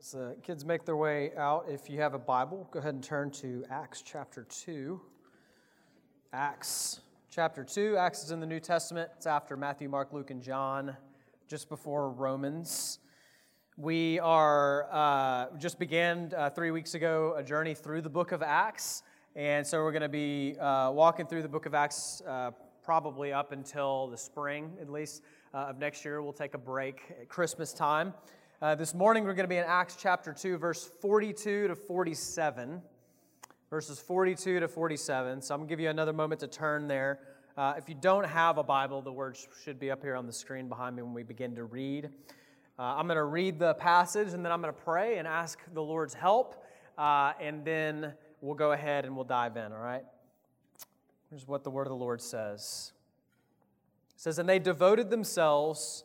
As the kids make their way out, if you have a Bible, go ahead and turn to Acts chapter 2. Acts chapter 2. Acts is in the New Testament. It's after Matthew, Mark, Luke, and John, just before Romans. We are uh, just began uh, three weeks ago a journey through the book of Acts. And so we're going to be uh, walking through the book of Acts uh, probably up until the spring, at least, uh, of next year. We'll take a break at Christmas time. Uh, this morning we're going to be in Acts chapter 2, verse 42 to 47. Verses 42 to 47. So I'm going to give you another moment to turn there. Uh, if you don't have a Bible, the words should be up here on the screen behind me when we begin to read. Uh, I'm going to read the passage and then I'm going to pray and ask the Lord's help. Uh, and then we'll go ahead and we'll dive in, all right? Here's what the word of the Lord says. It says, And they devoted themselves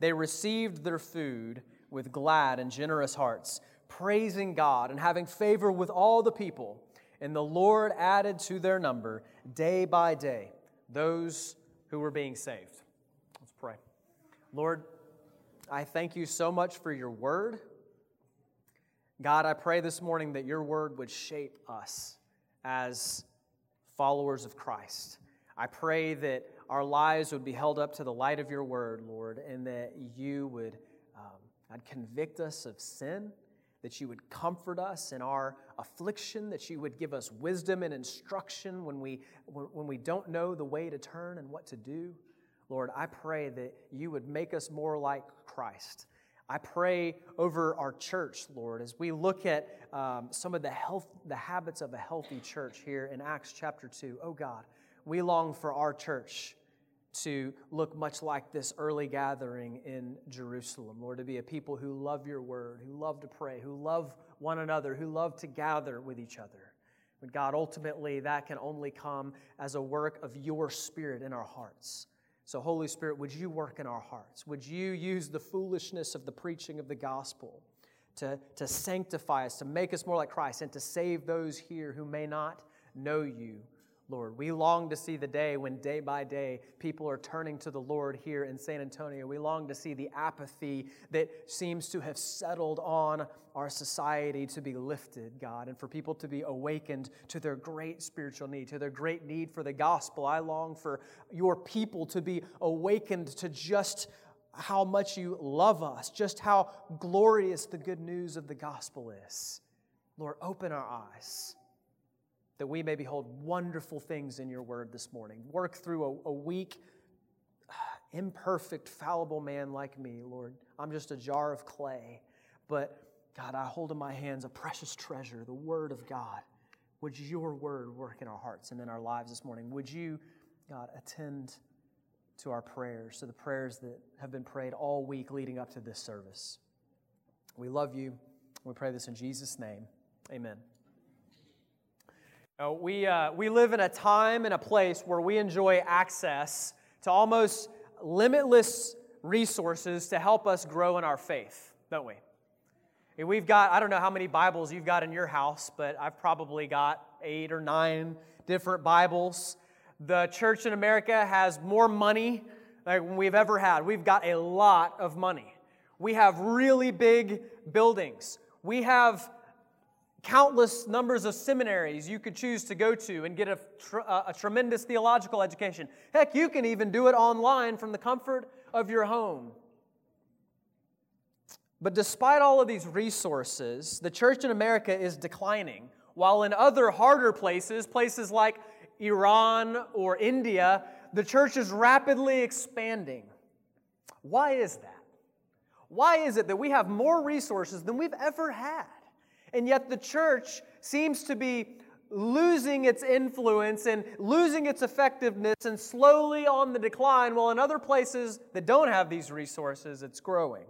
they received their food with glad and generous hearts, praising God and having favor with all the people. And the Lord added to their number day by day those who were being saved. Let's pray. Lord, I thank you so much for your word. God, I pray this morning that your word would shape us as followers of Christ. I pray that our lives would be held up to the light of your word, Lord, and that you would um, convict us of sin, that you would comfort us in our affliction, that you would give us wisdom and instruction when we, when we don't know the way to turn and what to do. Lord, I pray that you would make us more like Christ. I pray over our church, Lord, as we look at um, some of the health, the habits of a healthy church here in Acts chapter 2. Oh God, we long for our church to look much like this early gathering in Jerusalem. Lord, to be a people who love your word, who love to pray, who love one another, who love to gather with each other. But God, ultimately, that can only come as a work of your spirit in our hearts. So, Holy Spirit, would you work in our hearts? Would you use the foolishness of the preaching of the gospel to, to sanctify us, to make us more like Christ, and to save those here who may not know you Lord. We long to see the day when day by day people are turning to the Lord here in San Antonio. We long to see the apathy that seems to have settled on our society to be lifted, God, and for people to be awakened to their great spiritual need, to their great need for the gospel. I long for your people to be awakened to just how much you love us, just how glorious the good news of the gospel is. Lord, open our eyes that we may behold wonderful things in your word this morning. Work through a, a weak, imperfect, fallible man like me, Lord. I'm just a jar of clay. But God, I hold in my hands a precious treasure, the word of God. Would your word work in our hearts and in our lives this morning? Would you, God, attend to our prayers, to the prayers that have been prayed all week leading up to this service? We love you. We pray this in Jesus' name. Amen. Uh, we, uh, we live in a time and a place where we enjoy access to almost limitless resources to help us grow in our faith, don't we? We've got, I don't know how many Bibles you've got in your house, but I've probably got eight or nine different Bibles. The church in America has more money than we've ever had. We've got a lot of money. We have really big buildings. We have countless numbers of seminaries you could choose to go to and get a, tr- a, tremendous theological education. Heck, you can even do it online from the comfort of your home. But despite all of these resources, the church in America is declining, while in other harder places, places like Iran or India, the church is rapidly expanding. Why is that? Why is it that we have more resources than we've ever had? And yet the church seems to be losing its influence and losing its effectiveness and slowly on the decline, while in other places that don't have these resources, it's growing.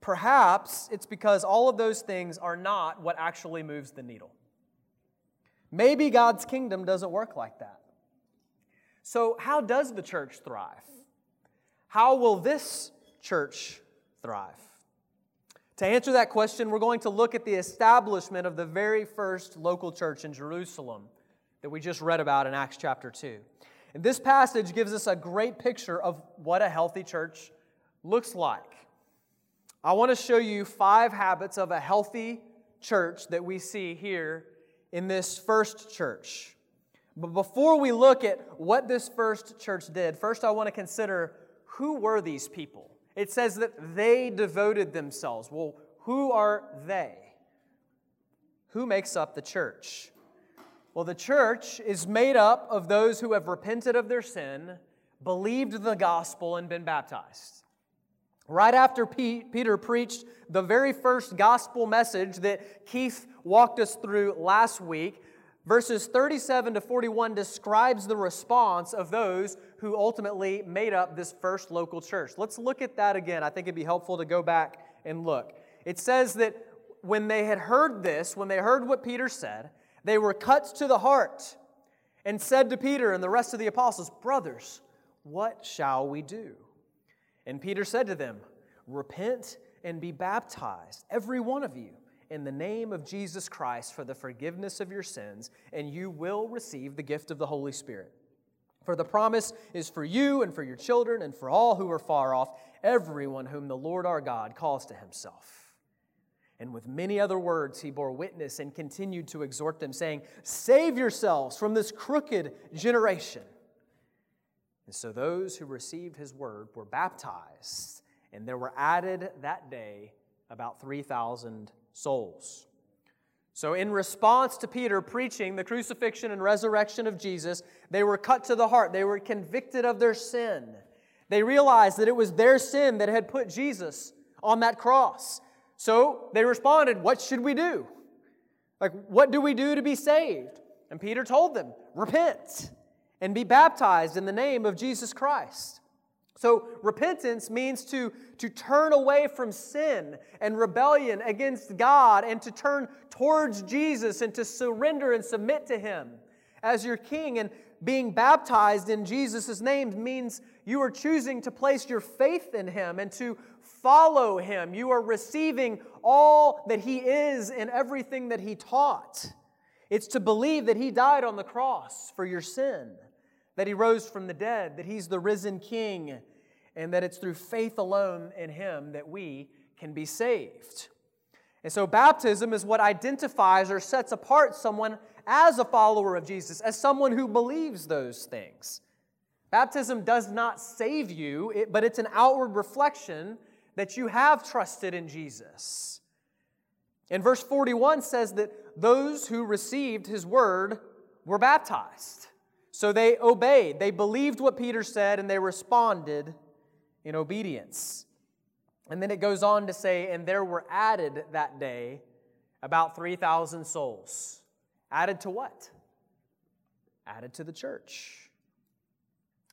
perhaps it's because all of those things are not what actually moves the needle. Maybe God's kingdom doesn't work like that. So, how does the church thrive? How will this church thrive? To answer that question, we're going to look at the establishment of the very first local church in Jerusalem that we just read about in Acts chapter 2. And this passage gives us a great picture of what a healthy church looks like. I want to show you five habits of a healthy church that we see here in this first church. But before we look at what this first church did, first I want to consider who were these people? It says that they devoted themselves. Well, who are they? Who makes up the church? Well, the church is made up of those who have repented of their sin, believed the gospel, and been baptized. Right after Peter preached the very first gospel message that Keith walked us through last week, verses 37 to 41 describes the response of those who ultimately made up this first local church. Let's look at that again. I think it'd be helpful to go back and look. It says that when they had heard this, when they heard what Peter said, they were cut to the heart and said to Peter and the rest of the apostles, Brothers, what shall we do? And Peter said to them, Repent and be baptized, every one of you, in the name of Jesus Christ for the forgiveness of your sins, and you will receive the gift of the Holy Spirit. For the promise is for you and for your children and for all who are far off, everyone whom the Lord our God calls to himself. And with many other words, he bore witness and continued to exhort them, saying, Save yourselves from this crooked generation. And so those who received his word were baptized, and there were added that day about 3,000 souls. So, in response to Peter preaching the crucifixion and resurrection of Jesus, they were cut to the heart. They were convicted of their sin. They realized that it was their sin that had put Jesus on that cross. So they responded, What should we do? Like, what do we do to be saved? And Peter told them, Repent and be baptized in the name of Jesus Christ. So, repentance means to, to turn away from sin and rebellion against God and to turn towards Jesus and to surrender and submit to Him as your King. And being baptized in Jesus' name means you are choosing to place your faith in Him and to follow Him. You are receiving all that He is and everything that He taught. It's to believe that He died on the cross for your sin, that He rose from the dead, that He's the risen King and that it's through faith alone in Him that we can be saved. And so, baptism is what identifies or sets apart someone as a follower of Jesus, as someone who believes those things. Baptism does not save you, but it's an outward reflection that you have trusted in Jesus. And verse 41 says that those who received his word were baptized. So they obeyed, they believed what Peter said, and they responded in obedience. And then it goes on to say, and there were added that day about 3,000 souls. Added to what? Added to the church.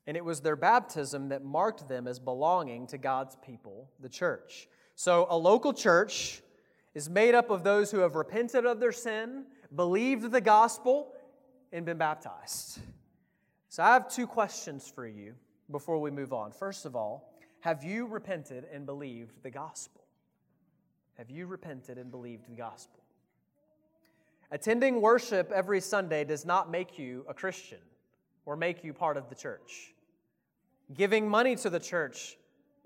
And it was their baptism that marked them as belonging to God's people, the church. So a local church is made up of those who have repented of their sin, believed the gospel, and been baptized. So I have two questions for you before we move on. First of all, have you repented and believed the gospel? Have you repented and believed the gospel? Attending worship every Sunday does not make you a Christian or make you part of the church. Giving money to the church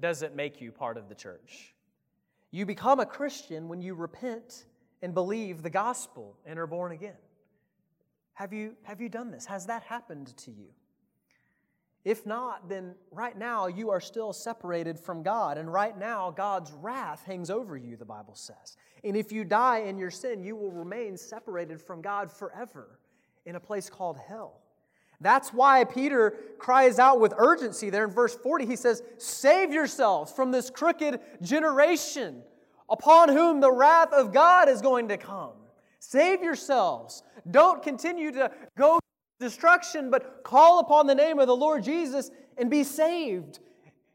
doesn't make you part of the church. You become a Christian when you repent and believe the gospel and are born again. Have you, have you done this? Has that happened to you? If not, then right now you are still separated from God. And right now, God's wrath hangs over you, the Bible says. And if you die in your sin, you will remain separated from God forever in a place called hell. That's why Peter cries out with urgency there in verse 40. He says, Save yourselves from this crooked generation upon whom the wrath of God is going to come. Save yourselves. Don't continue to go destruction, but call upon the name of the Lord Jesus and be saved.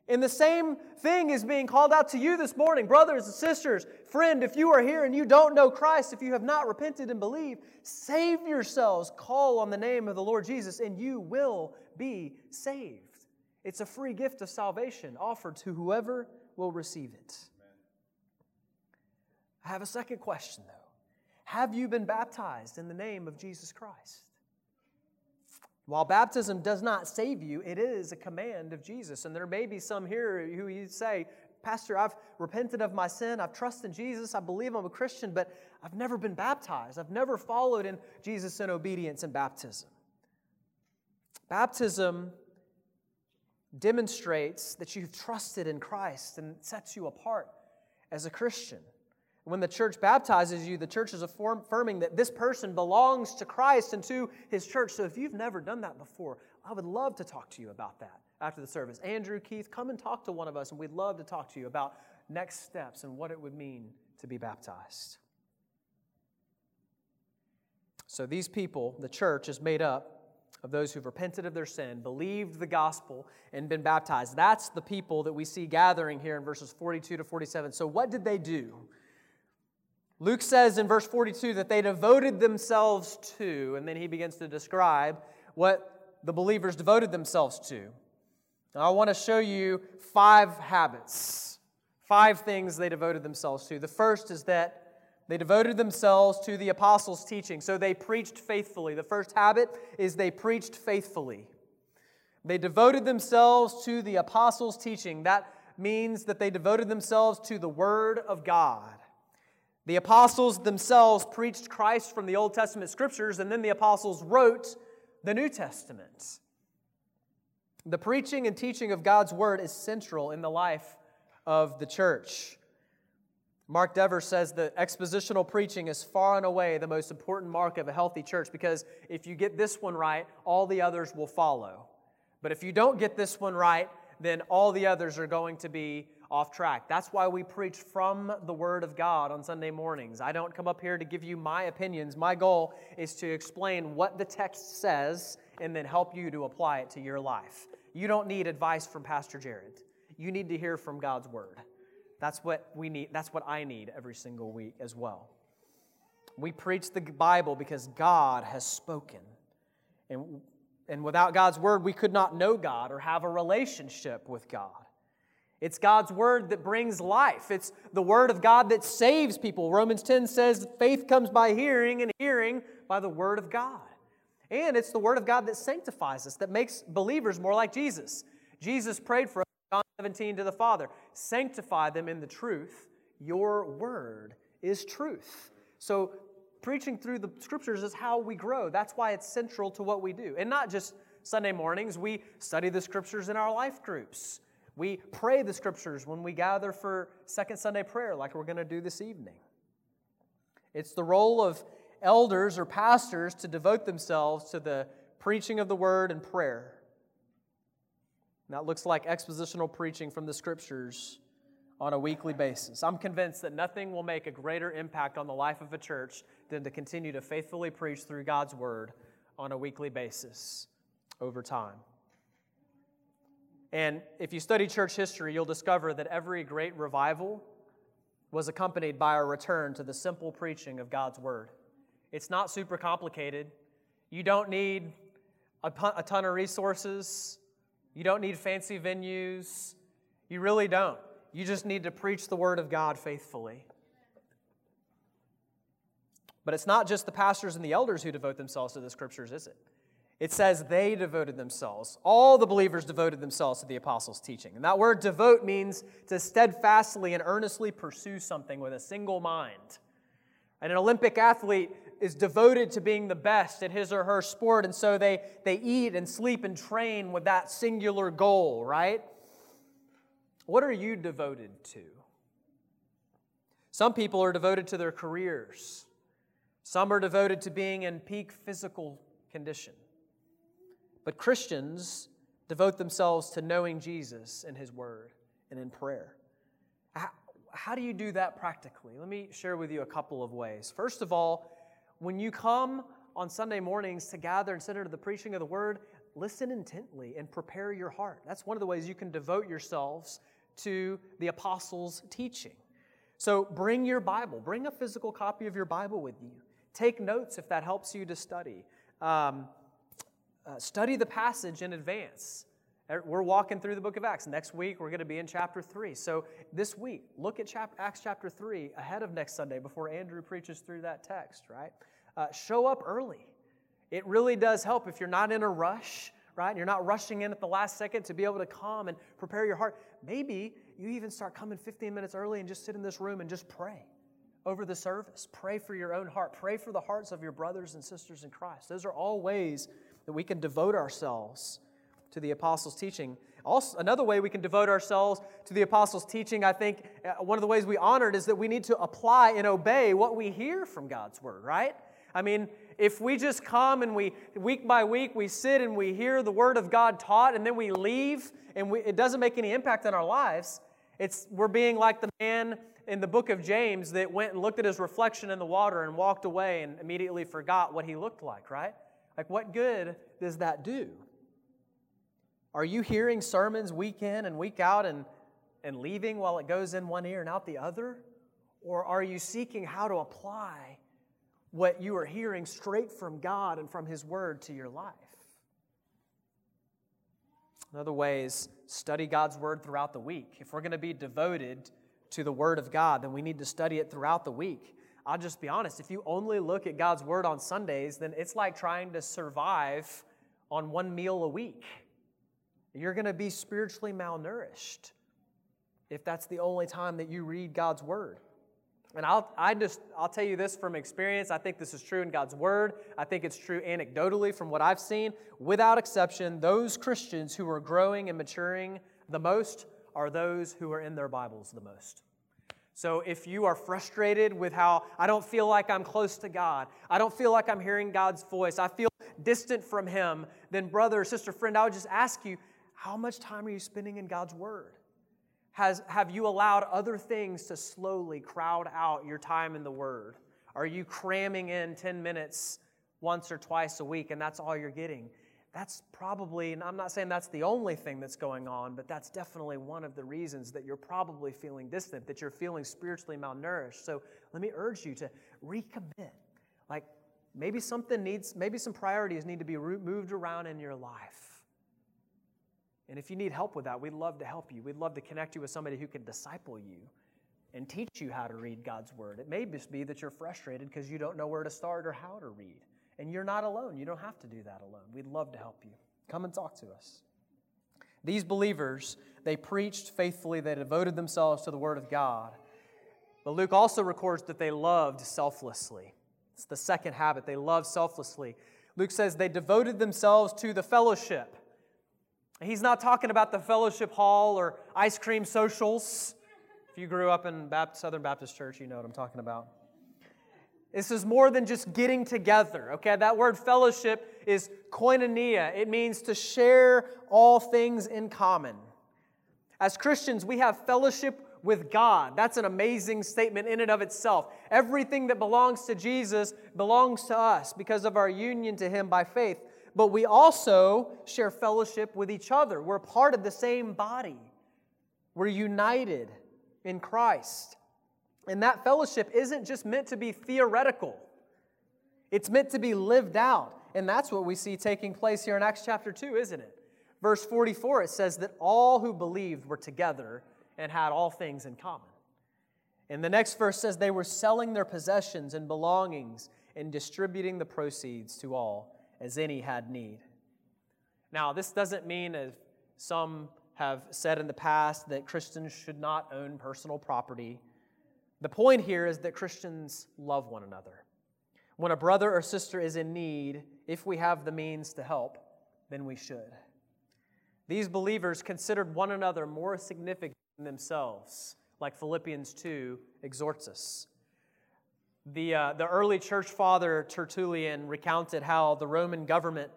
And the same thing is being called out to you this morning, brothers and sisters. Friend, if you are here and you don't know Christ, if you have not repented and believed, save yourselves. Call on the name of the Lord Jesus, and you will be saved. It's a free gift of salvation offered to whoever will receive it. I have a second question, though. Have you been baptized in the name of Jesus Christ? While baptism does not save you, it is a command of Jesus. And there may be some here who you say, Pastor, I've repented of my sin. I've trusted in Jesus. I believe I'm a Christian, but I've never been baptized. I've never followed in Jesus in obedience in baptism. Baptism demonstrates that you've trusted in Christ and sets you apart as a Christian. When the church baptizes you, the church is affirming that this person belongs to Christ and to his church. So if you've never done that before, I would love to talk to you about that after the service. Andrew, Keith, come and talk to one of us, and we'd love to talk to you about next steps and what it would mean to be baptized. So these people, the church, is made up of those who've repented of their sin, believed the gospel, and been baptized. That's the people that we see gathering here in verses 42 to 47. So, what did they do? Luke says in verse 42 that they devoted themselves to, and then he begins to describe what the believers devoted themselves to. Now, I want to show you five habits, five things they devoted themselves to. The first is that they devoted themselves to the apostles' teaching, so they preached faithfully. The first habit is they preached faithfully. They devoted themselves to the apostles' teaching. That means that they devoted themselves to the Word of God. The apostles themselves preached Christ from the Old Testament scriptures, and then the apostles wrote the New Testament. The preaching and teaching of God's word is central in the life of the church. Mark Dever says that expositional preaching is far and away the most important mark of a healthy church because if you get this one right, all the others will follow. But if you don't get this one right, then all the others are going to be off track. That's why we preach from the Word of God on Sunday mornings. I don't come up here to give you my opinions. My goal is to explain what the text says and then help you to apply it to your life. You don't need advice from Pastor Jared. You need to hear from God's Word. That's what we need. That's what I need every single week as well. We preach the Bible because God has spoken. And, and without God's Word, we could not know God or have a relationship with God. It's God's word that brings life. It's the word of God that saves people. Romans 10 says faith comes by hearing, and hearing by the word of God. And it's the word of God that sanctifies us, that makes believers more like Jesus. Jesus prayed for us, John 17, to the Father Sanctify them in the truth. Your word is truth. So, preaching through the scriptures is how we grow. That's why it's central to what we do. And not just Sunday mornings, we study the scriptures in our life groups. We pray the scriptures when we gather for Second Sunday prayer, like we're going to do this evening. It's the role of elders or pastors to devote themselves to the preaching of the word and prayer. And that looks like expositional preaching from the scriptures on a weekly basis. I'm convinced that nothing will make a greater impact on the life of a church than to continue to faithfully preach through God's word on a weekly basis over time. And if you study church history, you'll discover that every great revival was accompanied by a return to the simple preaching of God's word. It's not super complicated. You don't need a ton of resources. You don't need fancy venues. You really don't. You just need to preach the word of God faithfully. But it's not just the pastors and the elders who devote themselves to the scriptures, is it? It says they devoted themselves. All the believers devoted themselves to the apostles' teaching. And that word devote means to steadfastly and earnestly pursue something with a single mind. And an Olympic athlete is devoted to being the best at his or her sport, and so they, they eat and sleep and train with that singular goal, right? What are you devoted to? Some people are devoted to their careers. Some are devoted to being in peak physical condition. But Christians devote themselves to knowing Jesus and His Word and in prayer. How, how do you do that practically? Let me share with you a couple of ways. First of all, when you come on Sunday mornings to gather and sit under the preaching of the Word, listen intently and prepare your heart. That's one of the ways you can devote yourselves to the apostles' teaching. So bring your Bible, bring a physical copy of your Bible with you. Take notes if that helps you to study. Um, uh, study the passage in advance. Er, we're walking through the book of Acts. Next week, we're going to be in chapter 3. So this week, look at chap- Acts chapter 3 ahead of next Sunday before Andrew preaches through that text, right? Uh, show up early. It really does help if you're not in a rush, right? You're not rushing in at the last second to be able to come and prepare your heart. Maybe you even start coming 15 minutes early and just sit in this room and just pray over the service. Pray for your own heart. Pray for the hearts of your brothers and sisters in Christ. Those are all ways that we can devote ourselves to the apostles' teaching. Also, another way we can devote ourselves to the apostles' teaching, I think uh, one of the ways we honor it is that we need to apply and obey what we hear from God's word, right? I mean, if we just come and we, week by week, we sit and we hear the word of God taught and then we leave and we, it doesn't make any impact on our lives, it's, we're being like the man in the book of James that went and looked at his reflection in the water and walked away and immediately forgot what he looked like, right? Like, what good does that do? Are you hearing sermons week in and week out and, and leaving while it goes in one ear and out the other? Or are you seeking how to apply what you are hearing straight from God and from His Word to your life? Another way is study God's Word throughout the week. If we're going to be devoted to the Word of God, then we need to study it throughout the week. I'll just be honest, if you only look at God's Word on Sundays, then it's like trying to survive on one meal a week. You're going to be spiritually malnourished if that's the only time that you read God's Word. And I'll, I just, I'll tell you this from experience. I think this is true in God's Word. I think it's true anecdotally from what I've seen. Without exception, those Christians who are growing and maturing the most are those who are in their Bibles the most. So if you are frustrated with how I don't feel like I'm close to God, I don't feel like I'm hearing God's voice, I feel distant from Him, then, brother sister, friend, I would just ask you how much time are you spending in God's Word? Has, have you allowed other things to slowly crowd out your time in the Word? Are you cramming in 10 minutes once or twice a week and that's all you're getting? That's probably, and I'm not saying that's the only thing that's going on, but that's definitely one of the reasons that you're probably feeling distant, that you're feeling spiritually malnourished. So let me urge you to recommit. Like maybe something needs, maybe some priorities need to be moved around in your life. And if you need help with that, we'd love to help you. We'd love to connect you with somebody who can disciple you and teach you how to read God's Word. It may just be that you're frustrated because you don't know where to start or how to read. And you're not alone. You don't have to do that alone. We'd love to help you. Come and talk to us. These believers, they preached faithfully, they devoted themselves to the Word of God. But Luke also records that they loved selflessly. It's the second habit. They loved selflessly. Luke says they devoted themselves to the fellowship. He's not talking about the fellowship hall or ice cream socials. If you grew up in Baptist, Southern Baptist Church, you know what I'm talking about. This is more than just getting together, okay? That word fellowship is koinonia. It means to share all things in common. As Christians, we have fellowship with God. That's an amazing statement in and of itself. Everything that belongs to Jesus belongs to us because of our union to Him by faith but we also share fellowship with each other. We're part of the same body, we're united in Christ. And that fellowship isn't just meant to be theoretical, it's meant to be lived out. And that's what we see taking place here in Acts chapter 2, isn't it? Verse 44, it says that all who believed were together and had all things in common. And the next verse says they were selling their possessions and belongings and distributing the proceeds to all as any had need. Now, this doesn't mean, as some have said in the past, that Christians should not own personal property. The point here is that Christians love one another. When a brother or sister is in need, if we have the means to help, then we should. These believers considered one another more significant than themselves, like Philippians 2 exhorts us. The, uh, the early church father Tertullian recounted how the Roman government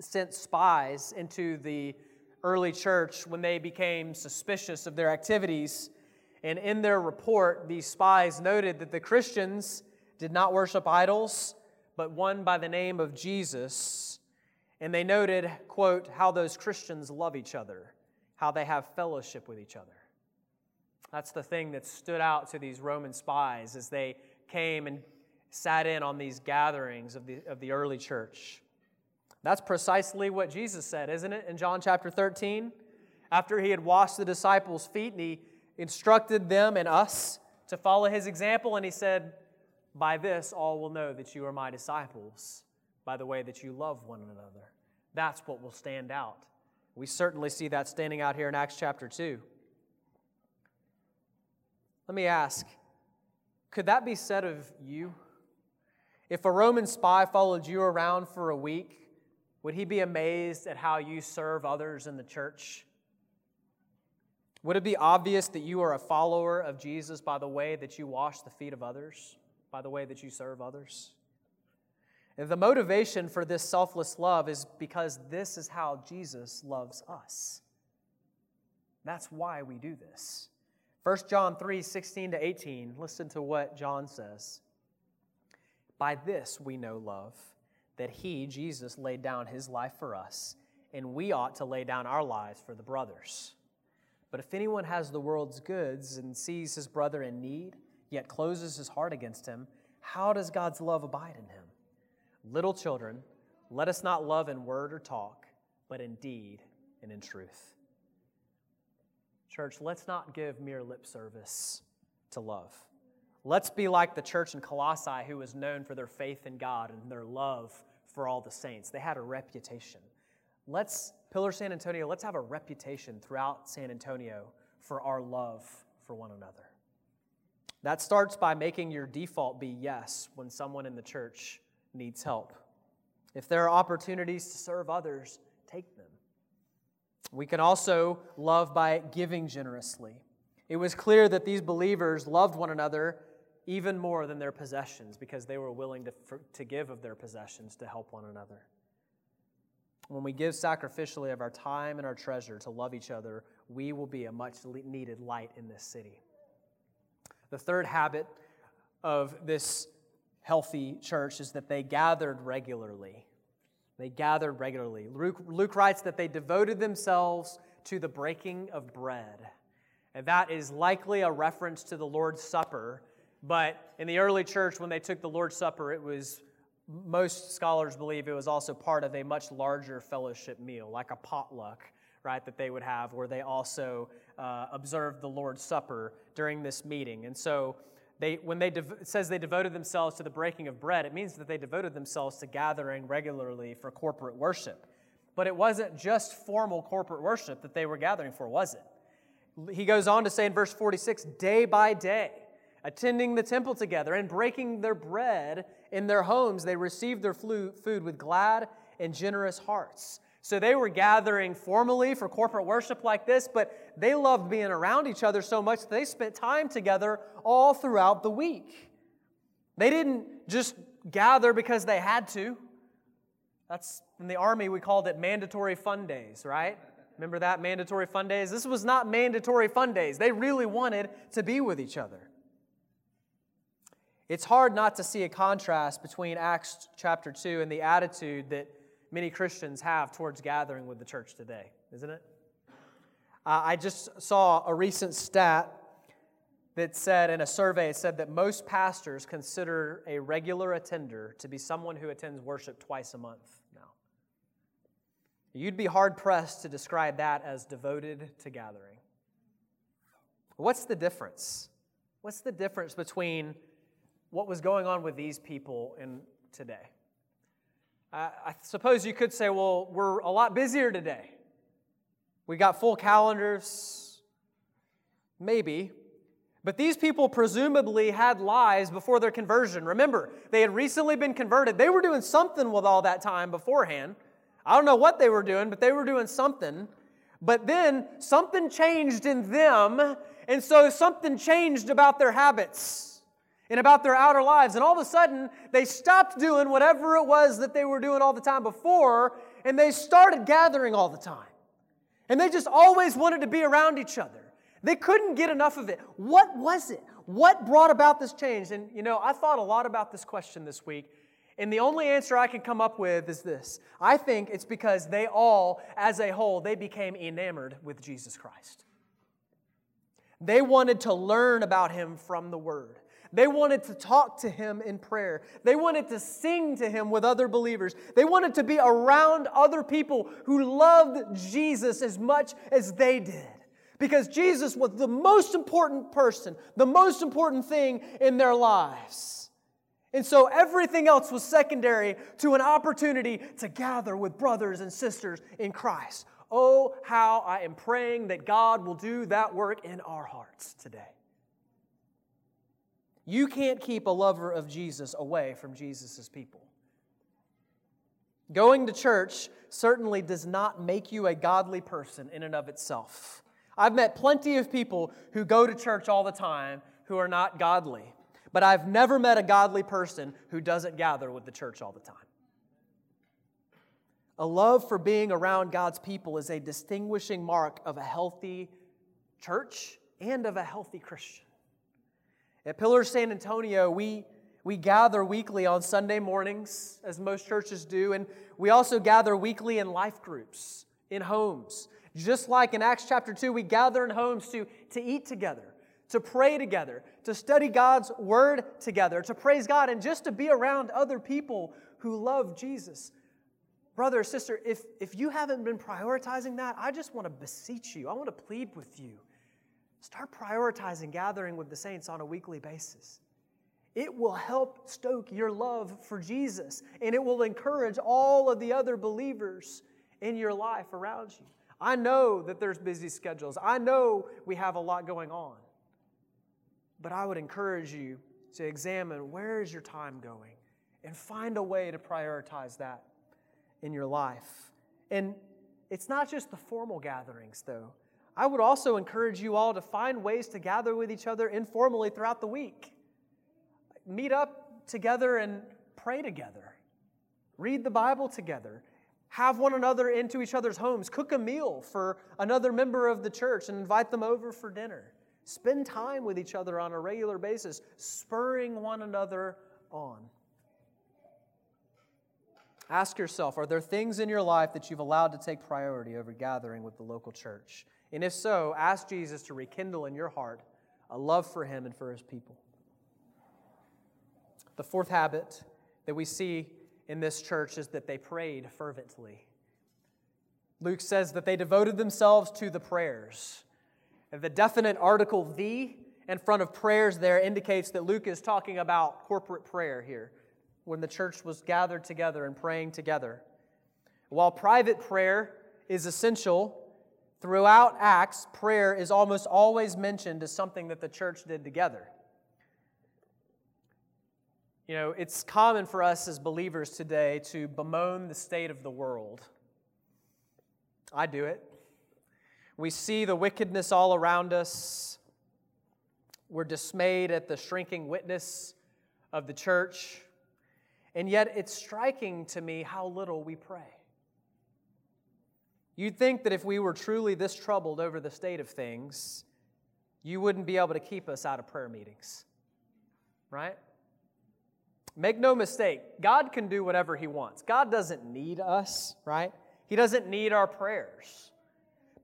sent spies into the early church when they became suspicious of their activities. And in their report, these spies noted that the Christians did not worship idols, but one by the name of Jesus. And they noted, quote, how those Christians love each other, how they have fellowship with each other. That's the thing that stood out to these Roman spies as they came and sat in on these gatherings of the, of the early church. That's precisely what Jesus said, isn't it, in John chapter 13? After he had washed the disciples' feet and he instructed them and us to follow his example, and he said, By this all will know that you are my disciples, by the way that you love one another. That's what will stand out. We certainly see that standing out here in Acts chapter 2. Let me ask could that be said of you? If a Roman spy followed you around for a week, would he be amazed at how you serve others in the church? Would it be obvious that you are a follower of Jesus by the way that you wash the feet of others, by the way that you serve others? And the motivation for this selfless love is because this is how Jesus loves us. That's why we do this. 1 John 3 16 to 18, listen to what John says. By this we know love, that he, Jesus, laid down his life for us, and we ought to lay down our lives for the brothers. But if anyone has the world's goods and sees his brother in need, yet closes his heart against him, how does God's love abide in him? Little children, let us not love in word or talk, but in deed and in truth. Church, let's not give mere lip service to love. Let's be like the church in Colossae, who was known for their faith in God and their love for all the saints. They had a reputation. Let's, Pillar San Antonio, let's have a reputation throughout San Antonio for our love for one another. That starts by making your default be yes when someone in the church needs help. If there are opportunities to serve others, take them. We can also love by giving generously. It was clear that these believers loved one another even more than their possessions because they were willing to, for, to give of their possessions to help one another. When we give sacrificially of our time and our treasure to love each other, we will be a much needed light in this city. The third habit of this healthy church is that they gathered regularly. They gathered regularly. Luke, Luke writes that they devoted themselves to the breaking of bread. And that is likely a reference to the Lord's Supper. But in the early church, when they took the Lord's Supper, it was, most scholars believe it was also part of a much larger fellowship meal, like a potluck, right, that they would have, where they also uh, observed the Lord's Supper during this meeting. And so they, when they dev- says they devoted themselves to the breaking of bread, it means that they devoted themselves to gathering regularly for corporate worship. But it wasn't just formal corporate worship that they were gathering for, was it? He goes on to say in verse 46 day by day, attending the temple together and breaking their bread in their homes, they received their food with glad and generous hearts. So they were gathering formally for corporate worship like this, but they loved being around each other so much that they spent time together all throughout the week. They didn't just gather because they had to. That's in the army, we called it mandatory fun days, right? Remember that? Mandatory fun days? This was not mandatory fun days. They really wanted to be with each other. It's hard not to see a contrast between Acts chapter 2 and the attitude that many Christians have towards gathering with the church today, isn't it? Uh, I just saw a recent stat that said in a survey, it said that most pastors consider a regular attender to be someone who attends worship twice a month now. You'd be hard pressed to describe that as devoted to gathering. What's the difference? What's the difference between what was going on with these people in today? Uh, I suppose you could say, well, we're a lot busier today. We got full calendars. Maybe. But these people presumably had lives before their conversion. Remember, they had recently been converted. They were doing something with all that time beforehand. I don't know what they were doing, but they were doing something. But then something changed in them, and so something changed about their habits and about their outer lives. And all of a sudden, they stopped doing whatever it was that they were doing all the time before, and they started gathering all the time. And they just always wanted to be around each other. They couldn't get enough of it. What was it? What brought about this change? And you know, I thought a lot about this question this week, And the only answer I can come up with is this I think it's because they all, as a whole, they became enamored with Jesus Christ. They wanted to learn about him from the Word. They wanted to talk to him in prayer. They wanted to sing to him with other believers. They wanted to be around other people who loved Jesus as much as they did. Because Jesus was the most important person, the most important thing in their lives. And so everything else was secondary to an opportunity to gather with brothers and sisters in Christ. Oh, how I am praying that God will do that work in our hearts today. You can't keep a lover of Jesus away from Jesus' people. Going to church certainly does not make you a godly person in and of itself. I've met plenty of people who go to church all the time who are not godly, but I've never met a godly person who doesn't gather with the church all the time. A love for being around God's people is a distinguishing mark of a healthy church and of a healthy Christian. At Pillar San Antonio, we, we gather weekly on Sunday mornings, as most churches do, and we also gather weekly in life groups, in homes. Just like in Acts chapter 2, we gather in homes to, to eat together, to pray together, to study God's word together, to praise God, and just to be around other people who love Jesus. Brother or sister, if, if you haven't been prioritizing that, I just want to beseech you. I want to plead with you Start prioritizing gathering with the saints on a weekly basis. It will help stoke your love for Jesus, and it will encourage all of the other believers in your life around you. I know that there's busy schedules, I know we have a lot going on. But I would encourage you to examine where is your time going and find a way to prioritize that in your life. And it's not just the formal gatherings, though. I would also encourage you all to find ways to gather with each other informally throughout the week. Meet up together and pray together. Read the Bible together. Have one another into each other's homes. Cook a meal for another member of the church and invite them over for dinner. Spend time with each other on a regular basis, spurring one another on. Ask yourself are there things in your life that you've allowed to take priority over gathering with the local church? And if so, ask Jesus to rekindle in your heart a love for him and for his people. The fourth habit that we see in this church is that they prayed fervently. Luke says that they devoted themselves to the prayers. And the definite article the in front of prayers there indicates that Luke is talking about corporate prayer here, when the church was gathered together and praying together. While private prayer is essential, Throughout Acts, prayer is almost always mentioned as something that the church did together. You know, it's common for us as believers today to bemoan the state of the world. I do it. We see the wickedness all around us. We're dismayed at the shrinking witness of the church. And yet, it's striking to me how little we pray. You'd think that if we were truly this troubled over the state of things, you wouldn't be able to keep us out of prayer meetings. Right? Make no mistake, God can do whatever He wants. God doesn't need us, right? He doesn't need our prayers.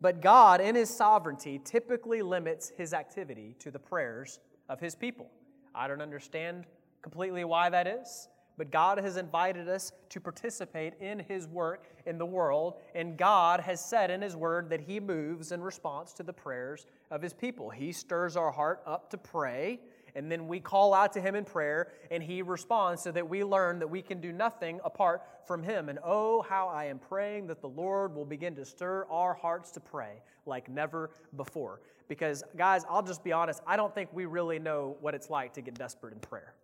But God, in His sovereignty, typically limits His activity to the prayers of His people. I don't understand completely why that is. But God has invited us to participate in His work in the world, and God has said in His Word that He moves in response to the prayers of His people. He stirs our heart up to pray, and then we call out to Him in prayer, and He responds so that we learn that we can do nothing apart from Him. And oh, how I am praying that the Lord will begin to stir our hearts to pray like never before. Because, guys, I'll just be honest, I don't think we really know what it's like to get desperate in prayer.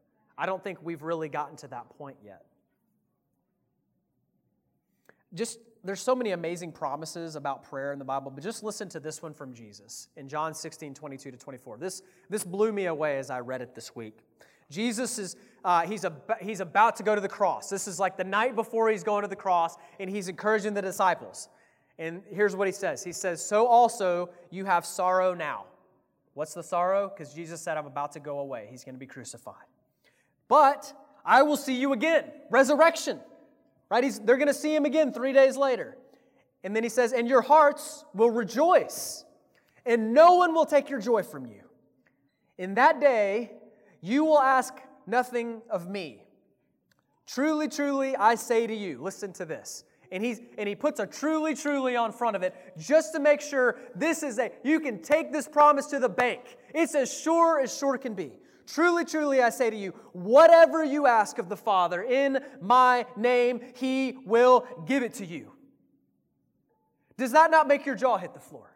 I don't think we've really gotten to that point yet. Just there's so many amazing promises about prayer in the Bible, but just listen to this one from Jesus in John 16, 22 to 24. This, this blew me away as I read it this week. Jesus is, uh, he's, ab- he's about to go to the cross. This is like the night before he's going to the cross, and he's encouraging the disciples. And here's what he says He says, So also you have sorrow now. What's the sorrow? Because Jesus said, I'm about to go away. He's going to be crucified. But I will see you again. Resurrection, right? He's, they're going to see him again three days later. And then he says, And your hearts will rejoice, and no one will take your joy from you. In that day, you will ask nothing of me. Truly, truly, I say to you, listen to this. And, he's, and he puts a truly, truly on front of it just to make sure this is a, you can take this promise to the bank. It's as sure as sure can be. Truly, truly, I say to you, whatever you ask of the Father in my name, he will give it to you. Does that not make your jaw hit the floor?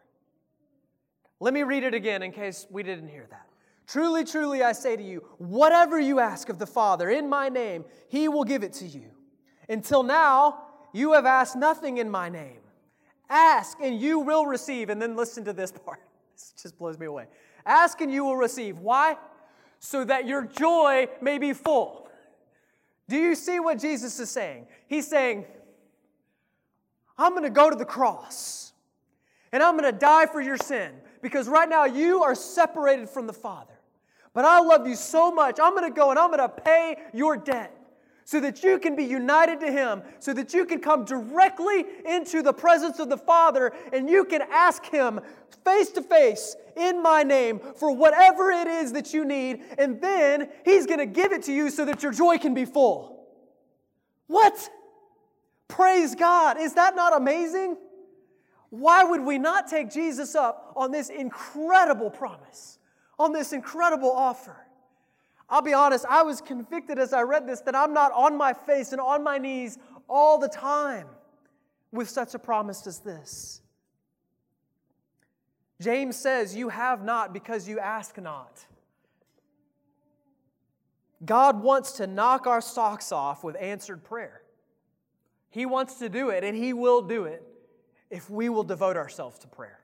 Let me read it again in case we didn't hear that. Truly, truly, I say to you, whatever you ask of the Father in my name, he will give it to you. Until now, you have asked nothing in my name. Ask and you will receive. And then listen to this part. This just blows me away. Ask and you will receive. Why? So that your joy may be full. Do you see what Jesus is saying? He's saying, I'm going to go to the cross and I'm going to die for your sin because right now you are separated from the Father. But I love you so much, I'm going to go and I'm going to pay your debt so that you can be united to Him, so that you can come directly into the presence of the Father and you can ask Him face to face in my name for whatever it is that you need, and then He's going to give it to you so that your joy can be full. What? Praise God. Is that not amazing? Why would we not take Jesus up on this incredible promise, on this incredible offer? I'll be honest, I was convicted as I read this that I'm not on my face and on my knees all the time with such a promise as this. James says, You have not because you ask not. God wants to knock our socks off with answered prayer. He wants to do it, and He will do it if we will devote ourselves to prayer.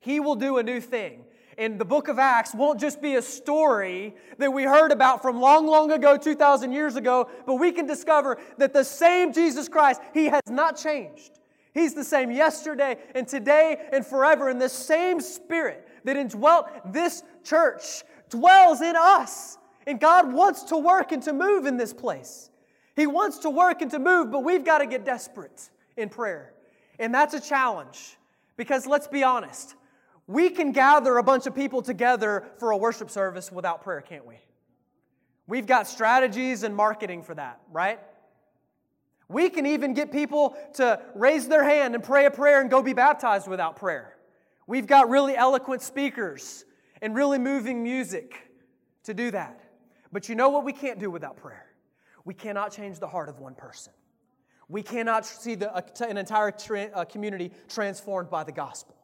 He will do a new thing. And the book of Acts won't just be a story that we heard about from long, long ago, 2,000 years ago, but we can discover that the same Jesus Christ, He has not changed. He's the same yesterday and today and forever. And the same Spirit that indwelt this church dwells in us. And God wants to work and to move in this place. He wants to work and to move, but we've got to get desperate in prayer. And that's a challenge because let's be honest, we can gather a bunch of people together for a worship service without prayer, can't we? We've got strategies and marketing for that, right? We can even get people to raise their hand and pray a prayer and go be baptized without prayer. We've got really eloquent speakers and really moving music to do that. But you know what we can't do without prayer? We cannot change the heart of one person. We cannot see the, an entire community transformed by the gospel.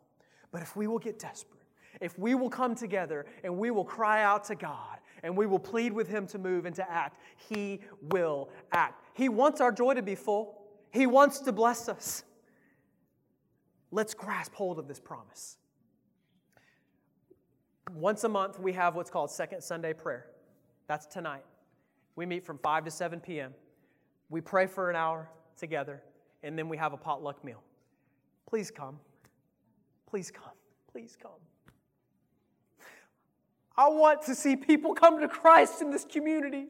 But if we will get desperate, if we will come together and we will cry out to God and we will plead with Him to move and to act, He will act. He wants our joy to be full, He wants to bless us. Let's grasp hold of this promise. Once a month, we have what's called Second Sunday Prayer. That's tonight. We meet from 5 to 7 p.m. We pray for an hour together, and then we have a potluck meal. Please come. Please come. Please come. I want to see people come to Christ in this community.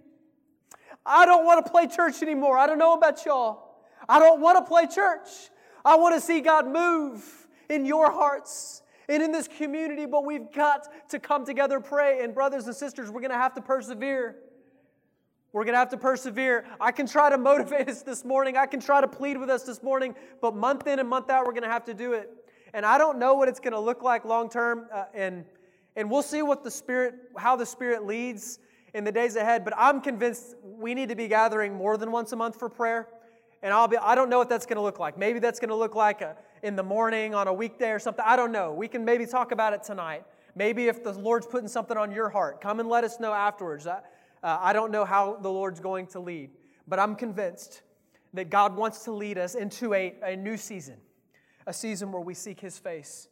I don't want to play church anymore. I don't know about y'all. I don't want to play church. I want to see God move in your hearts and in this community, but we've got to come together, pray. And, brothers and sisters, we're going to have to persevere. We're going to have to persevere. I can try to motivate us this morning. I can try to plead with us this morning, but month in and month out, we're going to have to do it. And I don't know what it's going to look like long term, uh, and, and we'll see what the Spirit, how the Spirit leads in the days ahead. But I'm convinced we need to be gathering more than once a month for prayer. And I'll be, I don't know what that's going to look like. Maybe that's going to look like a, in the morning on a weekday or something. I don't know. We can maybe talk about it tonight. Maybe if the Lord's putting something on your heart, come and let us know afterwards. I, uh, I don't know how the Lord's going to lead, but I'm convinced that God wants to lead us into a, a new season, a season where we seek His face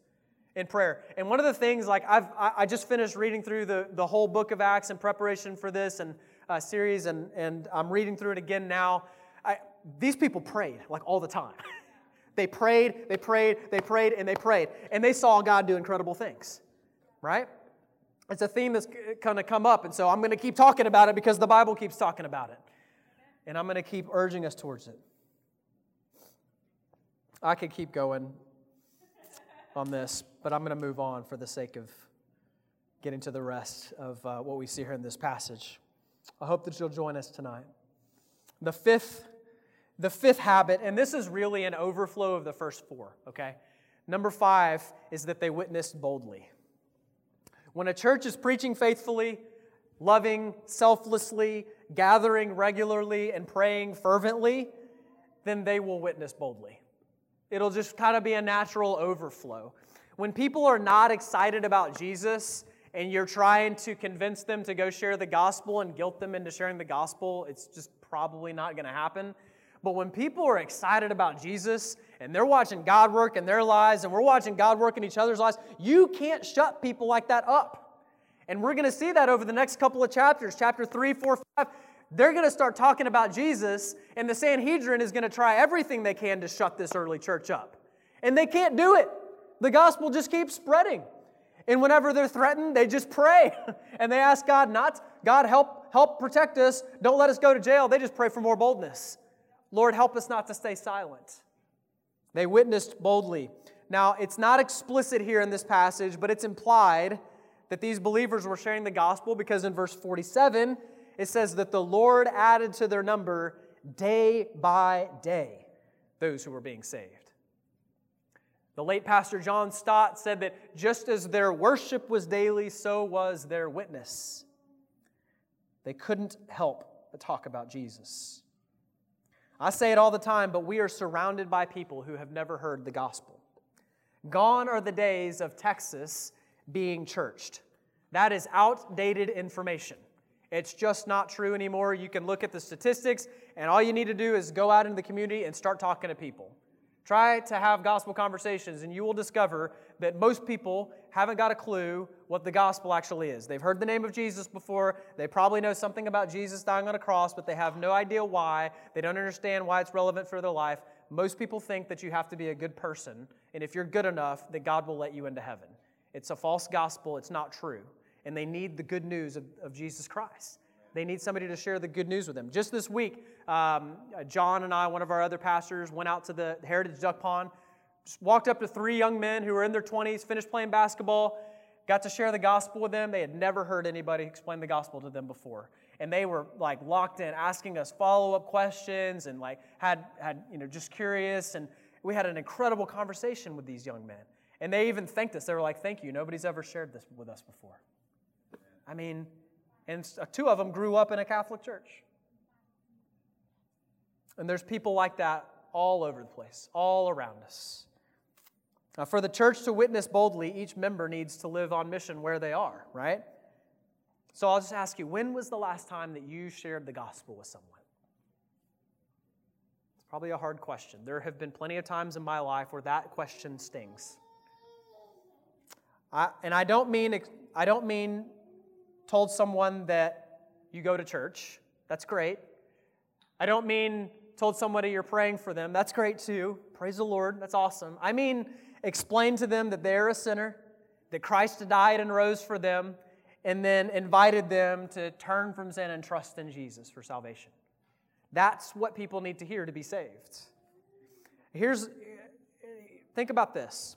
in prayer. And one of the things, like I've, I just finished reading through the, the whole book of Acts in preparation for this and uh, series, and, and I'm reading through it again now. I, these people prayed like all the time. they prayed, they prayed, they prayed, and they prayed, and they saw God do incredible things, right? it's a theme that's going to come up. And so I'm going to keep talking about it because the Bible keeps talking about it. And I'm going to keep urging us towards it. I could keep going on this, but I'm going to move on for the sake of getting to the rest of uh, what we see here in this passage. I hope that you'll join us tonight. The fifth, the fifth habit, and this is really an overflow of the first four, okay? Number five is that they witnessed boldly. When a church is preaching faithfully, loving selflessly, gathering regularly, and praying fervently, then they will witness boldly. It'll just kind of be a natural overflow. When people are not excited about Jesus and you're trying to convince them to go share the gospel and guilt them into sharing the gospel, it's just probably not going to happen. But when people are excited about Jesus and they're watching God work in their lives and we're watching God work in each other's lives, you can't shut people like that up. And we're going to see that over the next couple of chapters, chapter 3, 4, 5. They're going to start talking about Jesus, and the Sanhedrin is going to try everything they can to shut this early church up. And they can't do it. The gospel just keeps spreading. And whenever they're threatened, they just pray and they ask God not, God, help, help protect us. Don't let us go to jail. They just pray for more boldness. Lord, help us not to stay silent. They witnessed boldly. Now, it's not explicit here in this passage, but it's implied that these believers were sharing the gospel because in verse 47, it says that the Lord added to their number day by day those who were being saved. The late Pastor John Stott said that just as their worship was daily, so was their witness. They couldn't help but talk about Jesus. I say it all the time, but we are surrounded by people who have never heard the gospel. Gone are the days of Texas being churched. That is outdated information. It's just not true anymore. You can look at the statistics, and all you need to do is go out into the community and start talking to people. Try to have gospel conversations, and you will discover that most people haven't got a clue what the gospel actually is. They've heard the name of Jesus before. They probably know something about Jesus dying on a cross, but they have no idea why. They don't understand why it's relevant for their life. Most people think that you have to be a good person, and if you're good enough, that God will let you into heaven. It's a false gospel, it's not true. And they need the good news of, of Jesus Christ. They need somebody to share the good news with them. Just this week, um, John and I, one of our other pastors, went out to the Heritage Duck Pond, walked up to three young men who were in their 20s, finished playing basketball, got to share the gospel with them. They had never heard anybody explain the gospel to them before. And they were like locked in, asking us follow up questions and like had, had, you know, just curious. And we had an incredible conversation with these young men. And they even thanked us. They were like, thank you. Nobody's ever shared this with us before. I mean, and uh, two of them grew up in a Catholic church. And there's people like that all over the place, all around us. Now, for the church to witness boldly, each member needs to live on mission where they are, right? So I'll just ask you when was the last time that you shared the gospel with someone? It's probably a hard question. There have been plenty of times in my life where that question stings. I, and I don't mean I don't mean told someone that you go to church. That's great. I don't mean told somebody you're praying for them. That's great too. Praise the Lord. That's awesome. I mean, explain to them that they're a sinner, that Christ died and rose for them, and then invited them to turn from sin and trust in Jesus for salvation. That's what people need to hear to be saved. Here's think about this.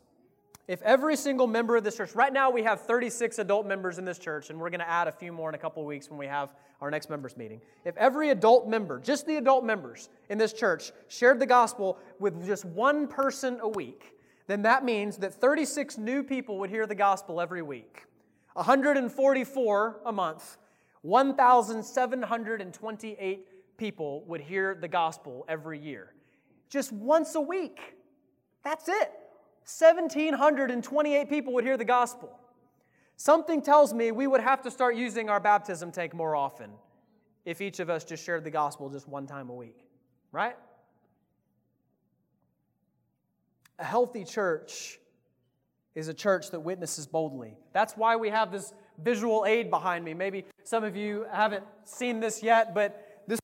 If every single member of this church, right now we have 36 adult members in this church, and we're going to add a few more in a couple weeks when we have our next members meeting. If every adult member, just the adult members in this church, shared the gospel with just one person a week, then that means that 36 new people would hear the gospel every week, 144 a month, 1,728 people would hear the gospel every year. Just once a week. That's it. 1,728 people would hear the gospel. Something tells me we would have to start using our baptism tank more often if each of us just shared the gospel just one time a week, right? A healthy church is a church that witnesses boldly. That's why we have this visual aid behind me. Maybe some of you haven't seen this yet, but this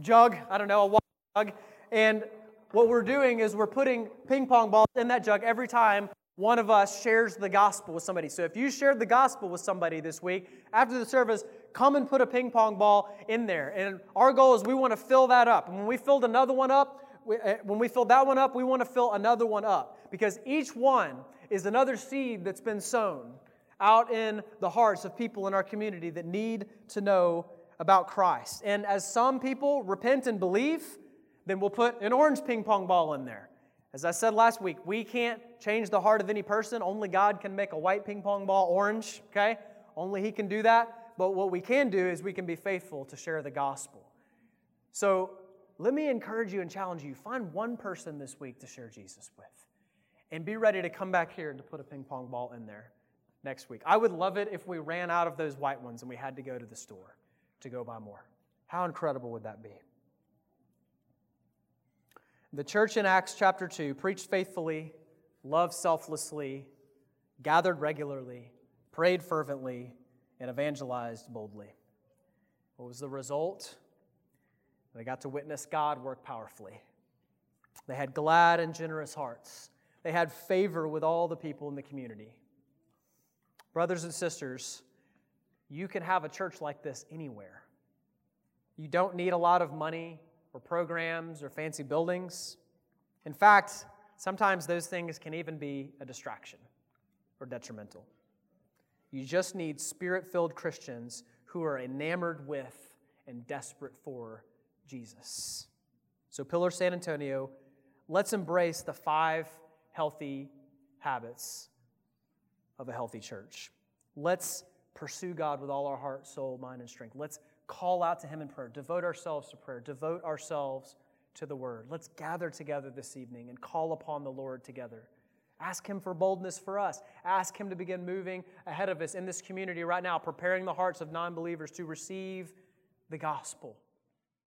jug, I don't know, a water jug, and what we're doing is we're putting ping pong balls in that jug every time one of us shares the gospel with somebody. So if you shared the gospel with somebody this week, after the service, come and put a ping pong ball in there. And our goal is we want to fill that up. And when we filled another one up, eh, when we filled that one up, we want to fill another one up because each one is another seed that's been sown out in the hearts of people in our community that need to know about Christ. And as some people repent and believe, then we'll put an orange ping pong ball in there. As I said last week, we can't change the heart of any person. Only God can make a white ping pong ball orange, okay? Only He can do that. But what we can do is we can be faithful to share the gospel. So let me encourage you and challenge you find one person this week to share Jesus with. And be ready to come back here and to put a ping pong ball in there next week. I would love it if we ran out of those white ones and we had to go to the store to go buy more. How incredible would that be? The church in Acts chapter 2 preached faithfully, loved selflessly, gathered regularly, prayed fervently, and evangelized boldly. What was the result? They got to witness God work powerfully. They had glad and generous hearts. They had favor with all the people in the community. Brothers and sisters, you can have a church like this anywhere. You don't need a lot of money or programs or fancy buildings. In fact, sometimes those things can even be a distraction or detrimental. You just need spirit filled Christians who are enamored with and desperate for Jesus. So, Pillar San Antonio, let's embrace the five healthy habits of a healthy church. Let's pursue God with all our heart, soul, mind, and strength. Let's call out to Him in prayer, devote ourselves to prayer, devote ourselves to the Word. Let's gather together this evening and call upon the Lord together. Ask Him for boldness for us. Ask Him to begin moving ahead of us in this community right now, preparing the hearts of non believers to receive the gospel.